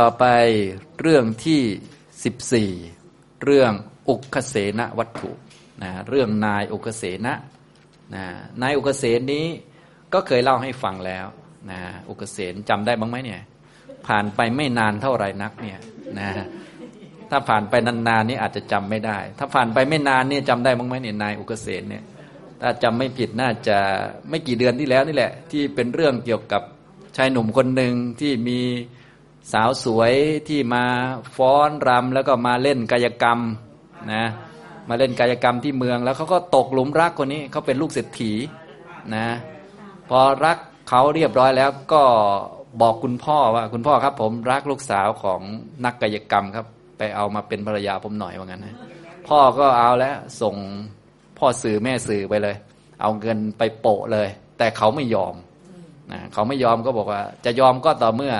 ต่อไปเรื่องที่สิบสี่เรื่องอุคเสนวัตถุนะเรื่องนายอุคเสนะนะนายอุคเสนนี้ก็เคยเล่าให้ฟังแล้วนะอุคเสนจำได้บ้างไหมเนี่ย ผ่านไปไม่นานเท่าไรนักเนี่ยนะถ้าผ่านไปนานๆนี่อาจจะจำไม่ได้ ถ้าผ่านไปไม่นานนี่จำได้บ้างไหมเนี่ยนายอุกเสนเนี่ยถ้าจำไม่ผิดน่าจะไม่กี่เดือนที่แล้วนี่แหละ ที่เป็นเรื่องเกี่ยวกับชายหนุ่มคนหนึ่งที่มี สาวสวยที่มาฟ้อนรำแล้วก็มาเล่นกายกรรมนะมาเล่นกายกรรมที่เมืองแล้วเขาก็ตกหลุมรักคนนี้เขาเป็นลูกเศรษฐีนะพอรักเขาเรียบร้อยแล้วก็บอกคุณพ่อว่าคุณพ่อครับ ผมรักลูกสาวของนักกายกรรมครับ ไปเอามาเป็นภรรยาผมหน่อยว่างั้นนะพ่อก็เอาแล้วส่งพ่อสื่อแม่สื่อไปเลย เอาเงินไปโปะเลย แต่เขาไม่ยอมนะเขาไม่ยอมก็บอกว่า จะยอมก็ต่อเมื่อ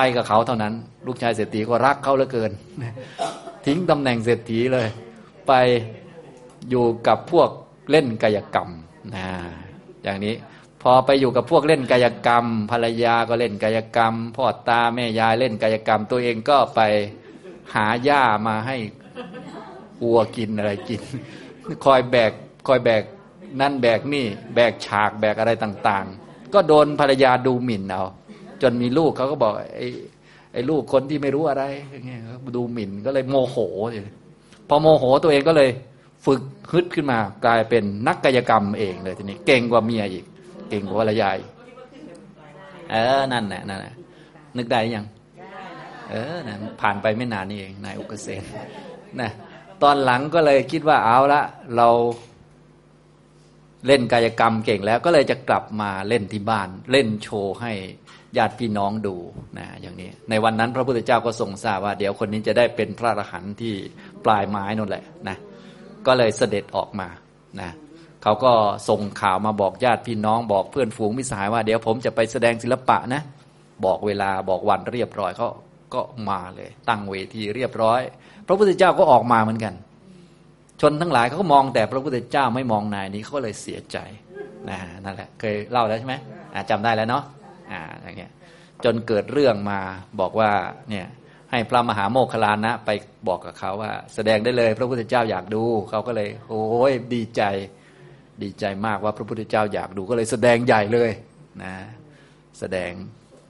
ไปกับเขาเท่านั้น ลูกชายเศรษฐีก็รักเขาเหลือเกิน ทิ้งตำแหน่งเศรษฐีเลย ไปอยู่กับพวกเล่นกายกรรมนะอย่างนี้พอไปอยู่กับพวกเล่นกายกรรม ภรรยาก็เล่นกายกรรม พ่อตาแม่ยายเล่นกายกรรม ตัวเองก็ไปหาหญ้ามาให้วัวกินอะไรกิน คอยแบกคอยแบกนั่นแบกนี่ แบกฉากแบกอะไรต่าง ๆ ก็โดนภรรยาดูหมิ่นเอา จนมีลูกเขาก็บอกไอ้ไอ้ลูกคนที่ไม่รู้อะไรอย่างเงี้ยดูหมิ่นก็เลยโมโหพอโมโหตัวเองก็เลย ฝึกฮึดขึ้นมากลายเป็นนักกายกรรมเองเลยทีนี้เก่งกว่าเมียอีก เก่งกว่าภรรยาเออนั่นแหละนั่นแหละนึกได้ยัง เออนะผ่านไปไม่นานนี่เองนายอุกเกษตรนะตอนหลังก็เลยคิดว่าเอาละเราเล่นกายกรรมเก่งแล้วก็เลยจะกลับมาเล่นที่บ้าน เล่นโชว์ให้ ญาติพี่น้องดูนะอย่างนี้ ในวันนั้นพระพุทธเจ้าก็ทรงทราบว่า เดี๋ยวคนนี้จะได้เป็นพระอรหันต์ที่ปลายไม้นั่นแหละนะก็เลยเสด็จออกมานะเขาก็ส่งข่าวมาบอกญาติพี่น้องบอกเพื่อนฝูงมิสหายว่าเดี๋ยวผมจะไปแสดงศิลปะนะ บอกเวลาบอกวันเรียบร้อยเขาก็มาเลย ตั้งเวทีเรียบร้อย พระพุทธเจ้าก็ออกมาเหมือนกัน ชนทั้งหลายเขาก็มองแต่พระพุทธเจ้าไม่มองนายนี้เขาก็เลยเสียใจนะนั่นแหละเคยเล่าแล้วใช่ไหมจำได้แล้วเนาะอ่าอย่างเงี้ย จนเกิดเรื่องมาบอกว่าเนี่ยให้พระมหาโมคคลานะไปบอกกับเขาว่า แสดงได้เลยพระพุทธเจ้าอยากดูเขาก็เลย โอ้ยดีใจ ดีใจมากว่าพระพุทธเจ้าอยากดูก็เลยแสดงใหญ่เลยนะแสดง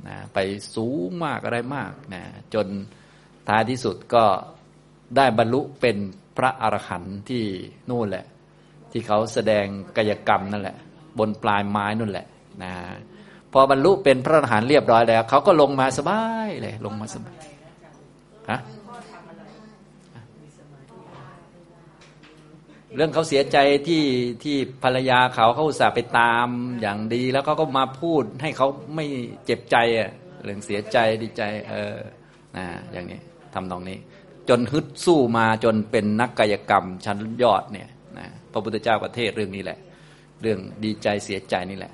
นะไปสูงมากอะไรมากนะจนท้ายที่สุดก็ได้บรรลุเป็นพระอรหันต์ที่นู่นแหละ ที่เขาแสดงกายกรรมนั่นแหละ บนปลายไม้นั่นแหละนะ พอบรรลุเป็นพระอรหันต์เรียบร้อยแล้วเขาก็ลงมาสบายเลย ลงมาสบายฮะเรื่องเขาเสียใจที่ที่ภรรยาเขาเขาอุตส่าห์ไปตามอย่างดี แล้วเขาก็มาพูดให้เขาไม่เจ็บใจอะเรื่องเสียใจดีใจ เออนะอย่างนี้ทำตรงนี้ จนฮึดสู้มาจนเป็นนักกายกรรมชั้นยอดเนี่ยนะพระพุทธเจ้าประเทศเรื่องนี้แหละ เรื่องดีใจเสียใจนี่แหละ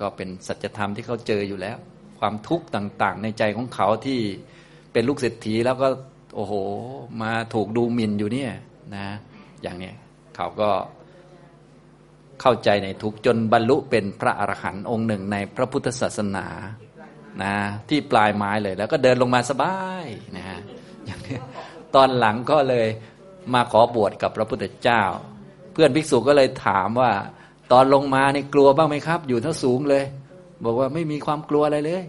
ก็เป็นสัจธรรมที่เขาเจออยู่แล้ว ความทุกข์ต่างๆ ในใจของเขาที่เป็นลูกเศรษฐีแล้วก็โอ้โห มาถูกดูหมิ่นอยู่เนี่ยนะ อย่างนี้เขาก็เข้าใจในทุกจนบรรลุเป็นพระอรหันต์องค์หนึ่งในพระพุทธศาสนานะที่ปลายไม้เลยแล้วก็เดินลงมาสบายนะอย่างนี้ตอนหลังก็เลยมาขอบวชกับพระพุทธเจ้า เพื่อนภิกษุก็เลยถามว่า ตอนลงมาในกลัวบ้างไหมครับ อยู่ท่าสูงเลย บอกว่าไม่มีความกลัวอะไรเลย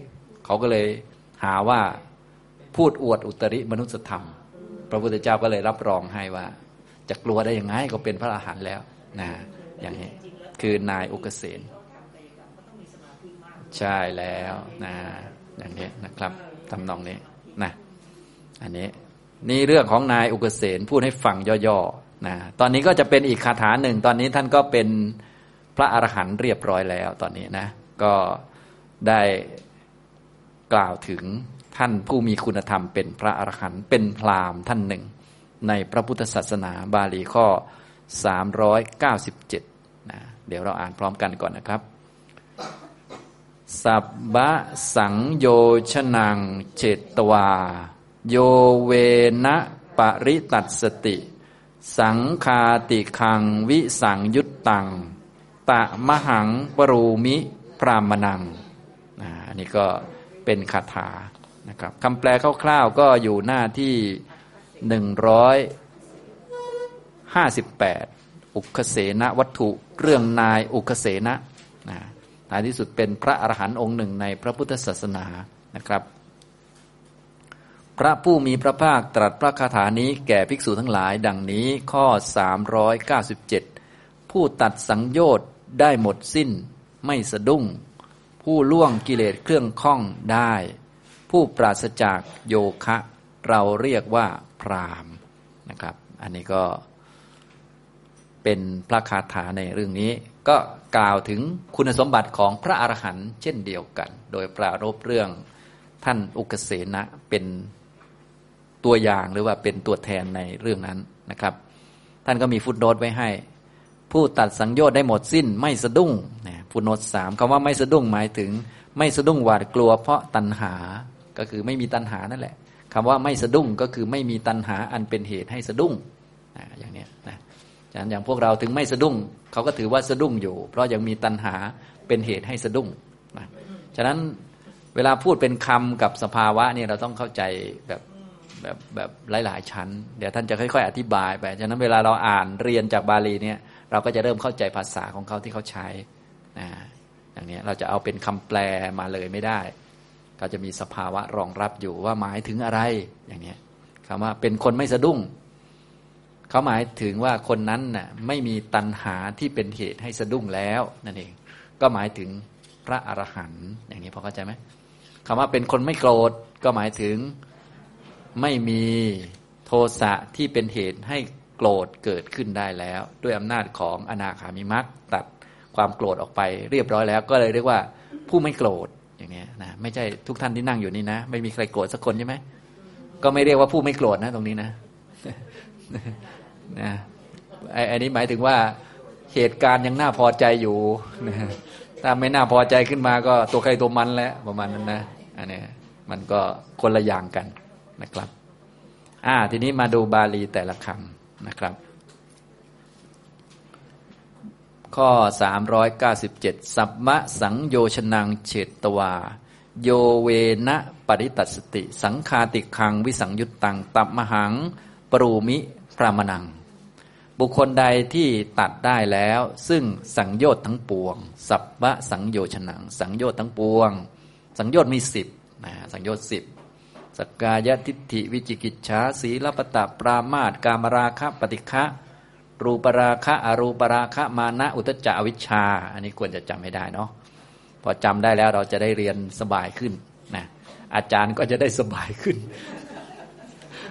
เขาก็เลยหาว่าพูดอวดอุตริมนุสธรรม พระพุทธเจ้าก็เลยรับรองให้ว่า จะกลัวได้ยังไงก็เป็นพระอรหันต์แล้วนะอย่างนี้คือนายอุกเสนใช่แล้วนะอย่างนี้นะครับทำนองนี้นะอันนี้นี่เรื่องของนายอุกเสนพูดให้ฟังย่อๆนะตอนนี้ก็จะเป็นอีกคาถาหนึ่ง ตอนนี้ท่านก็เป็น พระอรหันต์เรียบร้อยแล้วตอนนี้นะ ก็ได้กล่าวถึงท่านผู้มีคุณธรรมเป็นพระอรหันต์เป็นพราหมณ์ท่านหนึ่ง ในพระพุทธศาสนาบาลีข้อ 397นะเดี๋ยวเราอ่านพร้อมกันก่อนนะครับ สับบะสังโยชนังเจตวา โยเวนะปริตัสติ สังคาติคังวิสังยุตตัง ตะมหังปรูมิพรามนังนะนี่ก็เป็นคาถานะครับคำแปลคร่าวๆก็อยู่หน้าที่หนึ่งร้อยห้าสิบแปดอุคเสนวัตถุเรื่องนายอุคเสนะนะท้ายที่สุดเป็นพระอรหันต์องค์หนึ่งในพระพุทธศาสนานะครับ พระผู้มีพระภาคตรัสพระคาถานี้แก่ภิกษุทั้งหลาย ดังนี้ข้อ 397 ผู้ตัดสังโยชน์ ได้หมดสิ้น ไม่สะดุ้ง ผู้ล่วงกิเลสเครื่องข้องได้ ผู้ปราศจากโยคะ เราเรียกว่าพรามนะครับ อันนี้ก็เป็นพระคาถาในเรื่องนี้ ก็กล่าวถึงคุณสมบัติของพระอรหันต์เช่นเดียวกัน โดยปรารบเรื่องท่านอุกเสนะเป็นตัวอย่างหรือว่าเป็นตัวแทนในเรื่องนั้นนะครับ ท่านก็มีฟุตโนตไว้ให้ ผู้ตัดสังโยชน์ได้หมดสิ้นไม่สะดุ้งนะฟุตโนตสามคำว่าไม่สะดุ้งหมายถึง ไม่สะดุ้งหวาดกลัว เพราะตัณหาก็คือไม่มีตัณหานั่นแหละคำว่าไม่สะดุ้งก็คือไม่มีตัณหาอันเป็นเหตุให้สะดุ้งนะอย่างนี้นะฉะนั้นอย่างพวกเราถึงไม่สะดุ้งเขาก็ถือว่าสะดุ้งอยู่ เพราะยังมีตัณหาเป็นเหตุให้สะดุ้งนะฉะนั้นเวลาพูดเป็นคำกับสภาวะเนี่ยเราต้องเข้าใจแบบแบบแบบหลาย ๆ ชั้น เดี๋ยวท่านจะค่อย ๆ อธิบายไป ฉะนั้นเวลาเราอ่านเรียนจากบาลีเนี่ย เราก็จะเริ่มเข้าใจภาษาของเขาที่เขาใช้นะอย่างนี้เราจะเอาเป็นคำแปลมาเลยไม่ได้ ก็จะมีสภาวะรองรับอยู่ว่าหมายถึงอะไรอย่างนี้คำว่าเป็นคนไม่สะดุ้งเขาหมายถึงว่าคนนั้นน่ะไม่มีตัณหาที่เป็นเหตุให้สะดุ้งแล้วนั่นเอง ก็หมายถึงพระอรหันต์อย่างนี้พอเข้าใจไหมคำว่าเป็นคนไม่โกรธก็หมายถึงไม่มีโทสะที่เป็นเหตุให้ โกรธเกิดขึ้นได้แล้ว ด้วยอำนาจของอนาคามิมักตัดความโกรธออกไปเรียบร้อยแล้ว ก็เลยเรียกว่าผู้ไม่โกรธอย่างนี้นะไม่ใช่ทุกท่านที่นั่งอยู่นี่นะ ไม่มีใครโกรธสักคนใช่ไหมก็ไม่เรียกว่าผู้ไม่โกรธนะ ตรงนี้นะนะไอ้อันนี้หมายถึงว่าเหตุการณ์ยังน่าพอใจอยู่ถ้าไม่น่าพอใจขึ้นมาก็ตัวใครตัวมันแล้วประมาณนั้นนะอันนี้มันก็คนละอย่างกันนะครับ อ่า ทีนี้มาดูบาลีแต่ละคำ นะครับ ข้อ 397 สัมมะสังโยชนังเฉตตวา โยเวนะปริตัสติ สังคาติคังวิสังยุตตัง ตับมหัง ปรูมิพรามนัง บุคคลใดที่ตัดได้แล้ว ซึ่งสังโยชน์ทั้งปวง สัพพะสังโยชนัง สังโยชน์ทั้งปวง สังโยชน์มีสิบนะสังโยชน์สิบ สกกายทิฏฐิวิจิกิจฉาสีลปตะปรามาตกามราคะปฏิฆะรูปราคะอรูปราคะมานะอุตจาวิชชา อันนี้ควรจะจำให้ได้เนาะพอจำได้แล้วเราจะได้เรียนสบายขึ้นนะอาจารย์ก็จะได้สบายขึ้น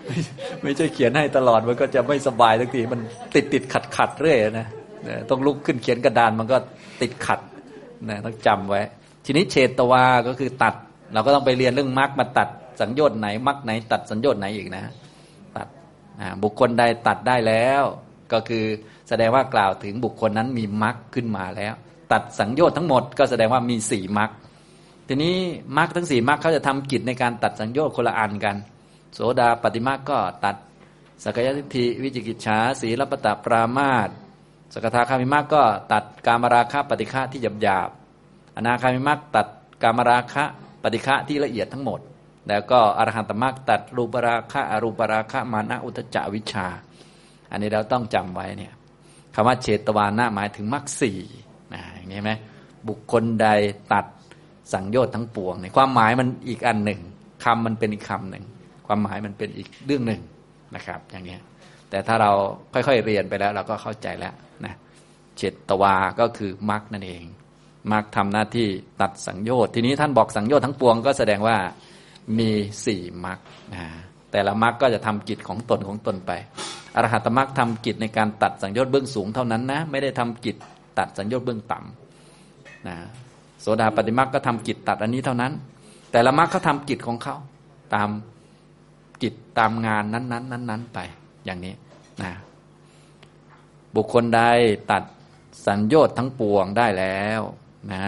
ไม่ไม่ใช่เขียนให้ตลอดมันก็จะไม่สบายทักทีมันติดติดขัดขัดเรื่อยนะต้องลุกขึ้นเขียนกระดานมันก็ติดขัดนะต้องจำไว้ ทีนี้เฉตวาก็คือตัด เราก็ต้องไปเรียนเรื่องมรรคมาตัด สัญญน์ไหนมรรคไหน ตัดสัญญน์ไหนอีกนะตัดบุคคลใดตัดได้แล้ว ก็คือแสดงว่ากล่าวถึงบุคคลนั้นมีมรรคขึ้นมาแล้ว ตัดสัญญน์ทั้งหมดก็แสดงว่ามีสี่มรรคทีนี้มรรคทั้งสี่มรรคเขาจะทำกิจในการตัดสัญญน์คนละอันกัน โสดาปฏิมรรคก็ตัดสกยทิฏฐิวิจิกิจฉาสีรปตะปรามาตสกทาคามิมรรคก็ตัดกามราคะปฏิฆะที่หยาบหยาบอนาคามิมรรคตัดกามราคะปฏิฆะที่ละเอียดทั้งหมด แล้วก็อรหันตมรรคตัดรูปราคะอรูปราคะมานะอุตจาวิชา อันนี้เราต้องจำไว้เนี่ยคำว่าเจตวานะหมายถึงมรรคสี่นะอย่างนี้ไหมบุคคลใดตัดสังโยชน์ทั้งปวงในความหมายมันอีกอันหนึ่งคำมันเป็นอีกคำหนึ่งความหมายมันเป็นอีกเรื่องหนึ่งนะครับ อย่างนี้แต่ถ้าเราค่อยๆเรียนไปแล้ว เราก็เข้าใจแล้วนะเจตวาก็คือมรรคนั่นเองมรรคทำหน้าที่ตัดสังโยชน์ทีนี้ท่านบอกสังโยชน์ทั้งปวงก็แสดงว่า มีสี่มรรคแต่ละมรรคก็จะทำกิจของตนของตนไป อรหัตมรรคทำกิจในการตัดสังโยชน์เบื้องสูงเท่านั้นนะไม่ได้ทำกิจตัดสังโยชน์เบื้องต่ำนะโสดาปฏิมรรคก็ทำกิจตัดอันนี้เท่านั้น แต่ละมรรคเขาทำกิจของเขาตามกิจตามงานนั้นๆนั้นๆไปอย่างนี้นะบุคคลใดตัดสัญญน์ทั้งปวงได้แล้วนะ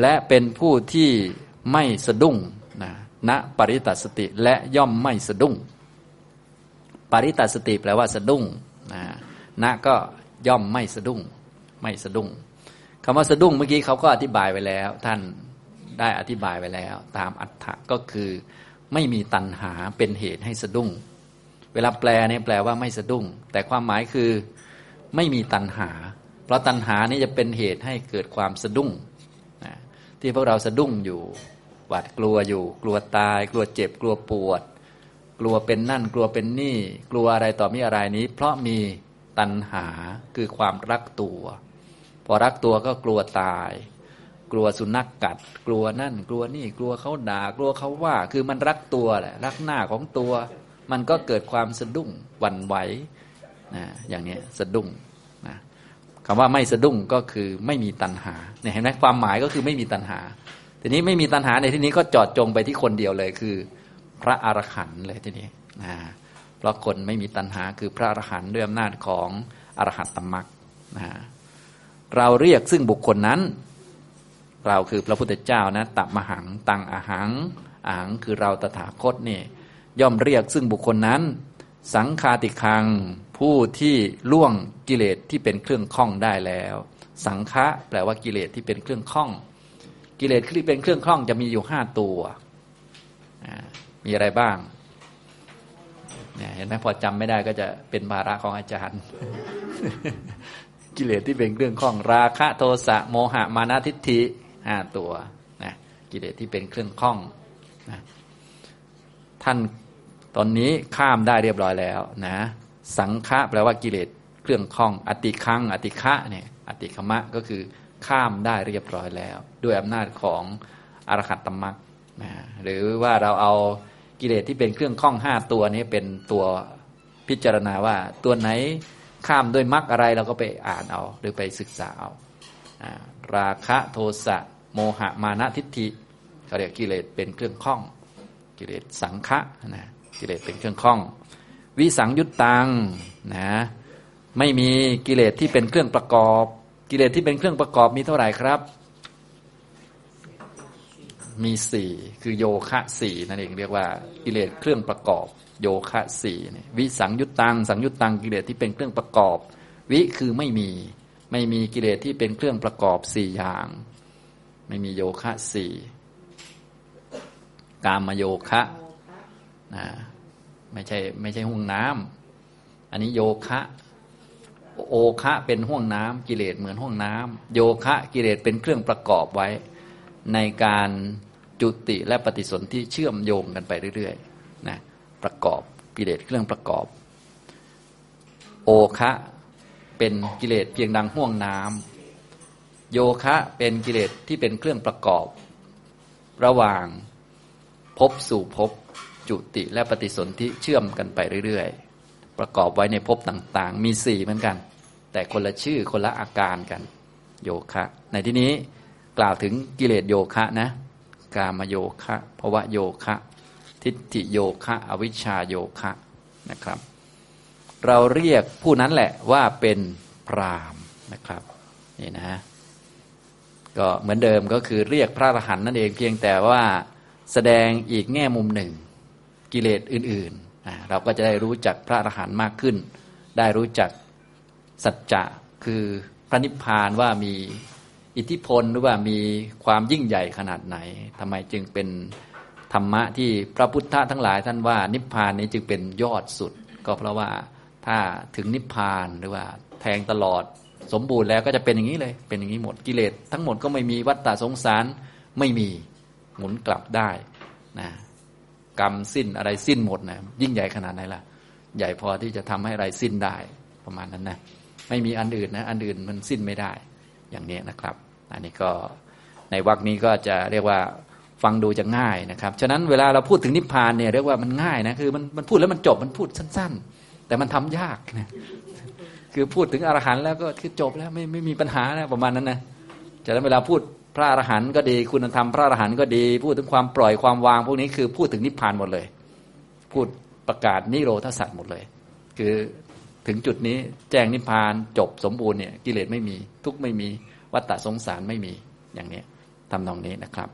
และเป็นผู้ที่ไม่สะดุ้งนะ ณปริตัสติและย่อมไม่สะดุ้ง ปริตัสติแปลว่าสะดุ้งนะณก็ย่อมไม่สะดุ้ง ไม่สะดุ้งคำว่าสะดุ้งเมื่อกี้เขาก็อธิบายไว้แล้ว ท่านได้อธิบายไว้แล้ว ตามอัฏฐะก็คือไม่มีตัณหาเป็นเหตุให้สะดุ้ง เวลาแปลเนี่ยแปลว่าไม่สะดุ้ง แต่ความหมายคือไม่มีตัณหา เพราะตัณหานี่จะเป็นเหตุให้เกิดความสะดุ้งที่พวกเราสะดุ้งอยู่ หวาดกลัวอยู่ กลัวตาย กลัวเจ็บ กลัวปวด กลัวเป็นนั่น กลัวเป็นนี่ กลัวอะไรต่อมีอะไรนี้ เพราะมีตัณหาคือความรักตัว พอรักตัวก็กลัวตาย กลัวสุนัขกกัด กลัวนั่น กลัวนี่ กลัวเขาด่า กลัวเขาว่า คือมันรักตัวแหละ รักหน้าของตัว มันก็เกิดความสะดุ้งหวั่นไหวนะอย่างนี้สะดุ้งนะคำว่าไม่สะดุ้งก็คือไม่มีตัณหาเนี่ยเห็นไหมความหมายก็คือไม่มีตัณหา ทีนี้ไม่มีตัณหาในที่นี้ก็จอดจงไปที่คนเดียวเลยคือ พระอรหันต์เลยทีนี้นะเพราะคนไม่มีตัณหาคือพระอรหันต์ด้วยอำนาจของอรหัตตมรรคนะเราเรียกซึ่งบุคคลนั้น เราคือพระพุทธเจ้านะตัมหัง ตังอาหังอาหังคือเราตถาคตนี่ย่อมเรียกซึ่งบุคคลนั้น สังคาติคัง ผู้ที่ล่วงกิเลสที่เป็นเครื่องข้องได้แล้ว สังฆะแปลว่ากิเลสที่เป็นเครื่องข้อง กิเลสที่เป็นเครื่องข้องจะมีอยู่ห้าตัวมีอะไรบ้างเนี่ยเห็นไหมพอจำไม่ได้ก็จะเป็นภาระของอาจารย์ กิเลสที่เป็นเครื่องข้องราคะโทสะโมหะมานะทิฏฐิห้าตัวนะกิเลสที่เป็นเครื่องข้องนะท่านตอนนี้ข้ามได้เรียบร้อยแล้วนะสังฆะแปลว่ากิเลสเครื่องข้อง อติคัง อติฆะเนี่ยอติคมะก็คือ ข้ามได้เรียบร้อยแล้ว ด้วยอำนาจของอรหัตตมรรคนะหรือว่าเราเอากิเลสที่เป็นเครื่องข้องห้าตัวนี้เป็นตัวพิจารณาว่าตัวไหนข้ามด้วยมรรคอะไรเราก็ไปอ่านเอา หรือไปศึกษาเอาราคะโทสะโมหะมานะทิฏฐิเขาเรียกกิเลสเป็นเครื่องข้อง กิเลสสังฆะนะกิเลสเป็นเครื่องข้อง วิสังยุตตังนะไม่มีกิเลสที่เป็นเครื่องประกอบ กิเลสที่เป็นเครื่องประกอบมีเท่าไหร่ครับ มีสี่คือโยคะสี่นั่นเองเรียกว่ากิเลสเครื่องประกอบ โยคะสี่วิสังยุตตังสังยุตตังกิเลสที่เป็นเครื่องประกอบ วิคือไม่มีไม่มีกิเลสที่เป็นเครื่องประกอบสี่อย่าง ไม่มีโยคะสี่กามโยคะนะไม่ใช่ไม่ใช่ห่วงน้ำอันนี้โยคะ โอคะเป็นห่วงน้ำกิเลสเหมือนห่วงน้ำโยคะกิเลสเป็นเครื่องประกอบไว้ ในการจุติและปฏิสนธิเชื่อมโยงกันไปเรื่อยๆนะประกอบกิเลสเครื่องประกอบ โอคะเป็นกิเลสเพียงดังห่วงน้ำโยคะเป็นกิเลสที่เป็นเครื่องประกอบ ระหว่างพบสู่พบจุติและปฏิสนธิเชื่อมกันไปเรื่อยๆ ประกอบไว้ในภพต่างๆ มีสี่เหมือนกัน แต่คนละชื่อคนละอาการกัน โยคะ ในที่นี้กล่าวถึงกิเลสโยคะนะกามโยคะภวะโยคะ ทิฏฐิโยคะ อวิชชาโยคะนะครับ เราเรียกผู้นั้นแหละว่าเป็นพรามนะครับนี่นะก็เหมือนเดิมก็คือเรียกพระอรหันต์นั่นเองเพียงแต่ว่าแสดงอีกแง่มุมหนึ่ง กิเลสอื่น เราก็จะได้รู้จักพระอรหันต์มากขึ้น ได้รู้จักสัจจะคือพระนิพพานว่ามีอิทธิพลหรือว่ามีความยิ่งใหญ่ขนาดไหนทำไมจึงเป็นธรรมะที่พระพุทธทั้งหลายท่านว่า นิพพานนี้จึงเป็นยอดสุด ก็เพราะว่าถ้าถึงนิพพานหรือว่าแทงตลอดสมบูรณ์แล้วก็จะเป็นอย่างนี้เลย เป็นอย่างนี้หมดกิเลสทั้งหมดก็ไม่มีวัฏฏะสงสารไม่มีหมุนกลับได้นะ กรรมสิ้นอะไรสิ้นหมดนะยิ่งใหญ่ขนาดไหนล่ะ ใหญ่พอที่จะทำให้อะไรสิ้นได้ประมาณนั้นนะไม่มีอันอื่นนะอันอื่นมันสิ้นไม่ได้อย่างนี้นะครับ อันนี้ก็ในวรรคนี้ก็จะเรียกว่าฟังดูจะง่ายนะครับ ฉะนั้นเวลาเราพูดถึงนิพพานเนี่ยเรียกว่ามันง่ายนะคือมันมันพูดแล้วมันจบมันพูดสั้น ๆ แต่มันทำยากนะคือพูดถึงอรหันต์แล้วก็คือจบแล้วไม่ไม่มีปัญหานะประมาณนั้นนะฉะนั้นเวลาพูด พระอรหันต์ก็ดี คุณธรรมพระอรหันต์ก็ดี พูดถึงความปล่อยความวาง พวกนี้คือพูดถึงนิพพานหมดเลย พูดประกาศนิโรธสัตว์หมดเลย คือถึงจุดนี้แจ้งนิพพานจบสมบูรณ์เนี่ยกิเลสไม่มี ทุกไม่มีวัฏฏะสงสารไม่มีอย่างนี้ทำนองนี้นะครับ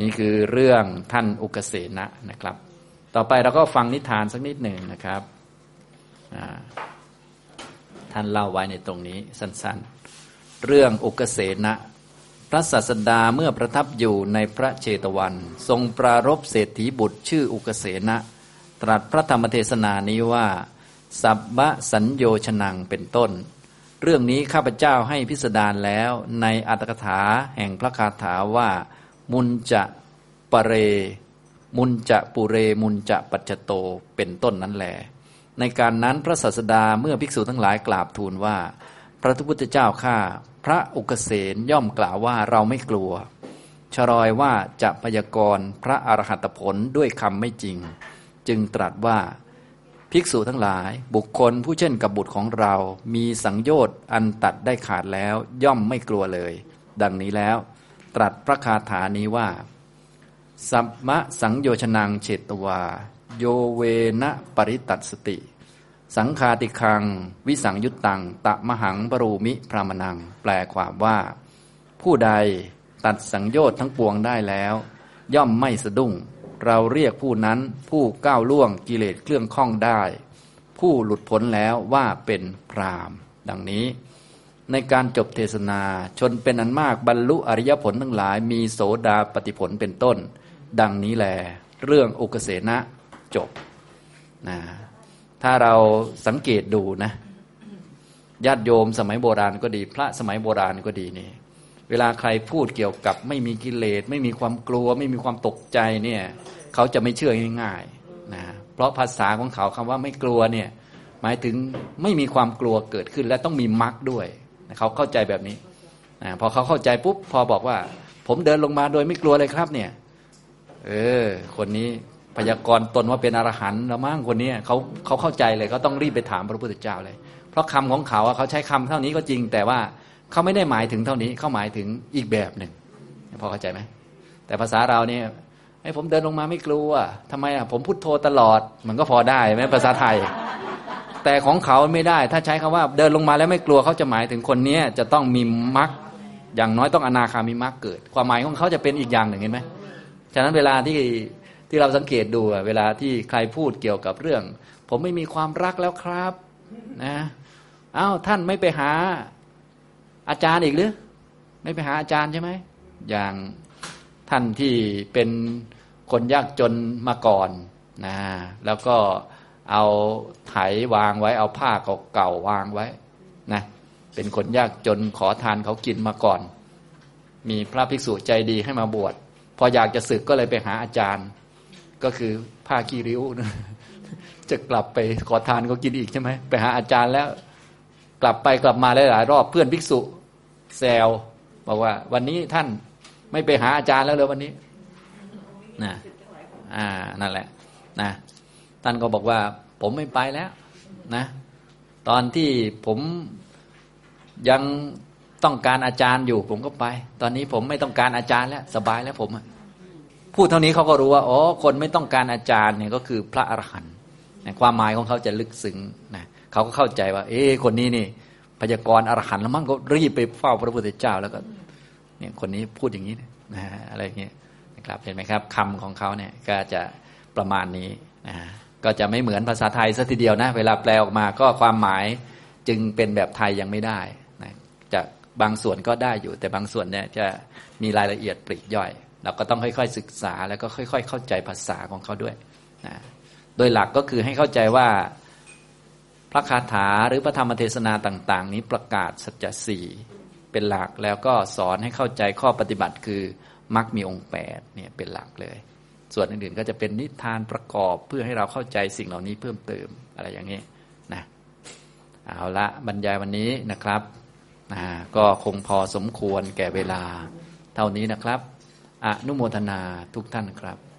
นี่คือเรื่องท่านอุกเสนะนะครับ ต่อไปเราก็ฟังนิทานสักนิดหนึ่งนะครับท่านเล่าไว้ในตรงนี้สั้นๆ เรื่องอุกเสนะ พระศาสดาเมื่อประทับอยู่ในพระเชตวัน ทรงปรารบเศรษฐีบุตรชื่ออุกเสนะ ตรัสพระธรรมเทศนานี้ว่า สับบะสัญโยชนังเป็นต้น เรื่องนี้ข้าพเจ้าให้พิสดารแล้วในอัตถกถาแห่งพระคาถาว่า มุนจะปะเร มุนจะปุเรมุนจะปัจจโตเป็นต้นนั้นแหลในการนั้นพระศาสดาเมื่อภิกษุทั้งหลายกราบทูลว่า พระพุทธเจ้าข้าพระอุกเสนย่อมกล่าวว่าเราไม่กลัว ชรอยว่าจะพยากรณ์พระอรหัตผลด้วยคำไม่จริง จึงตรัสว่าภิกษุทั้งหลายบุคคลผู้เช่นกับบุตรของเรา มีสังโยชน์อันตัดได้ขาดแล้วย่อมไม่กลัวเลย ดังนี้แล้ว ตรัสพระคาถานี้ว่า สัมมะสังโยชนังเฉตวา โยเวนะปริตัสติ สังคาติคัง วิสังยุตตัง ตะมหังบรูมิพรามนัง แปลความว่า ผู้ใดตัดสังโยชน์ทั้งปวงได้แล้ว ย่อมไม่สะดุ้ง เราเรียกผู้นั้นผู้ก้าวล่วงกิเลสเครื่องข้องได้ ผู้หลุดพ้นแล้วว่าเป็นพรามดังนี้ ในการจบเทศนาชนเป็นอันมากบรรลุอริยผลทั้งหลาย มีโสดาปฏิผลเป็นต้น ดังนี้แล เรื่องอุกเสนะจบนะ ถ้าเราสังเกตดูนะญาติโยมสมัยโบราณก็ดี พระสมัยโบราณก็ดีนี่เวลาใครพูดเกี่ยวกับไม่มีกิเลส ไม่มีความกลัว ไม่มีความตกใจเนี่ยเขาจะไม่เชื่อง่ายๆนะเพราะภาษาของเขาคำว่าไม่กลัวเนี่ยหมายถึงไม่มีความกลัวเกิดขึ้นและต้องมีมรรคด้วยเขาเข้าใจแบบนี้นะพอเขาเข้าใจปุ๊บพอบอกว่า ผมเดินลงมาโดยไม่กลัวเลยครับเนี่ย เออ คนนี้ พยากรณ์ตนว่าเป็นอรหันต์แล้วมั้งคนนี้เขาเขาเข้าใจเลยเขาต้องรีบไปถามพระพุทธเจ้าเลย เพราะคำของเขาเขาใช้คำเท่านี้ก็จริง แต่ว่าเขาไม่ได้หมายถึงเท่านี้เขาหมายถึงอีกแบบหนึ่งพอเข้าใจไหมแต่ภาษาเราเนี่ยไอ้ผมเดินลงมาไม่กลัวทำไมอะผมพุทโธตลอด มันก็พอได้ไหมภาษาไทย แต่ของเขาไม่ได้ ถ้าใช้คำว่าเดินลงมาแล้วไม่กลัวเขาจะหมายถึงคนนี้จะต้องมีมรรคอย่างน้อยต้องอนาคามีมรรคเกิด ความหมายของเขาจะเป็นอีกอย่างหนึ่งเห็นไหมฉะนั้นเวลาที่ ที่เราสังเกตดูเวลาที่ใครพูดเกี่ยวกับเรื่อง ผมไม่มีความรักแล้วครับนะอ้าวท่านไม่ไปหาอาจารย์อีกหรือ ไม่ไปหาอาจารย์ใช่ไหมอย่างท่านที่เป็นคนยากจนมาก่อนนะแล้วก็เอาไถวางไว้ เอาผ้าเก่าๆวางไว้นะเป็นคนยากจนขอทานเขากินมาก่อน มีพระภิกษุใจดีให้มาบวชพออยากจะศึกก็เลยไปหาอาจารย์ ก็คือผ้ากีริ้วนะจะกลับไปขอทานเขากินอีกใช่ไหมไปหาอาจารย์แล้ว กลับไปกลับมาหลายๆรอบเพื่อนภิกษุแซวบอกว่า วันนี้ท่านไม่ไปหาอาจารย์แล้วเลยวันนี้นะอ่านั่นแหละนะท่านก็บอกว่า ผมไม่ไปแล้วนะตอนที่ผมยังต้องการอาจารย์อยู่ ผมก็ไป ตอนนี้ผมไม่ต้องการอาจารย์แล้ว สบายแล้วผม พูดเท่านี้เขาก็รู้ว่าอ๋อคนไม่ต้องการอาจารย์เนี่ยก็คือพระอรหันต์ความหมายของเขาจะลึกซึ้งนะเขาก็เข้าใจว่า เอ๊คนนี้นี่พยากรอรหันต์แล้วมั่งก็รีบไปเฝ้าพระพุทธเจ้าแล้วก็เนี่ยคนนี้พูดอย่างนี้นะอะไรเงี้ยนะครับเห็นไหมครับคำของเขาเนี่ยก็จะประมาณนี้นะก็จะไม่เหมือนภาษาไทยสัทีเดียวนะ เวลาแปลออกมาก็ความหมายจึงเป็นแบบไทยยังไม่ได้นะจะบางส่วนก็ได้อยู่ แต่บางส่วนเนี่ยจะมีรายละเอียดปลีกย่อย เราก็ต้องค่อยๆศึกษาแล้วก็ค่อย ๆ เข้าใจภาษาของเขาด้วยนะโดยหลักก็คือให้เข้าใจว่าพระคาถาหรือพระธรรมเทศนาต่าง ๆ นี้ประกาศสัจสี่เป็นหลักแล้วก็สอนให้เข้าใจข้อปฏิบัติคือมักมีองค์แปดเนี่ยเป็นหลักเลย ส่วนอื่นๆก็จะเป็นนิทานประกอบเพื่อให้เราเข้าใจสิ่งเหล่านี้เพิ่มเติมอะไรอย่างนี้นะเอาละบรรยายวันนี้นะครับนะก็คงพอสมควรแก่เวลาเท่านี้นะครับ อนุโมทนาทุกท่านครับ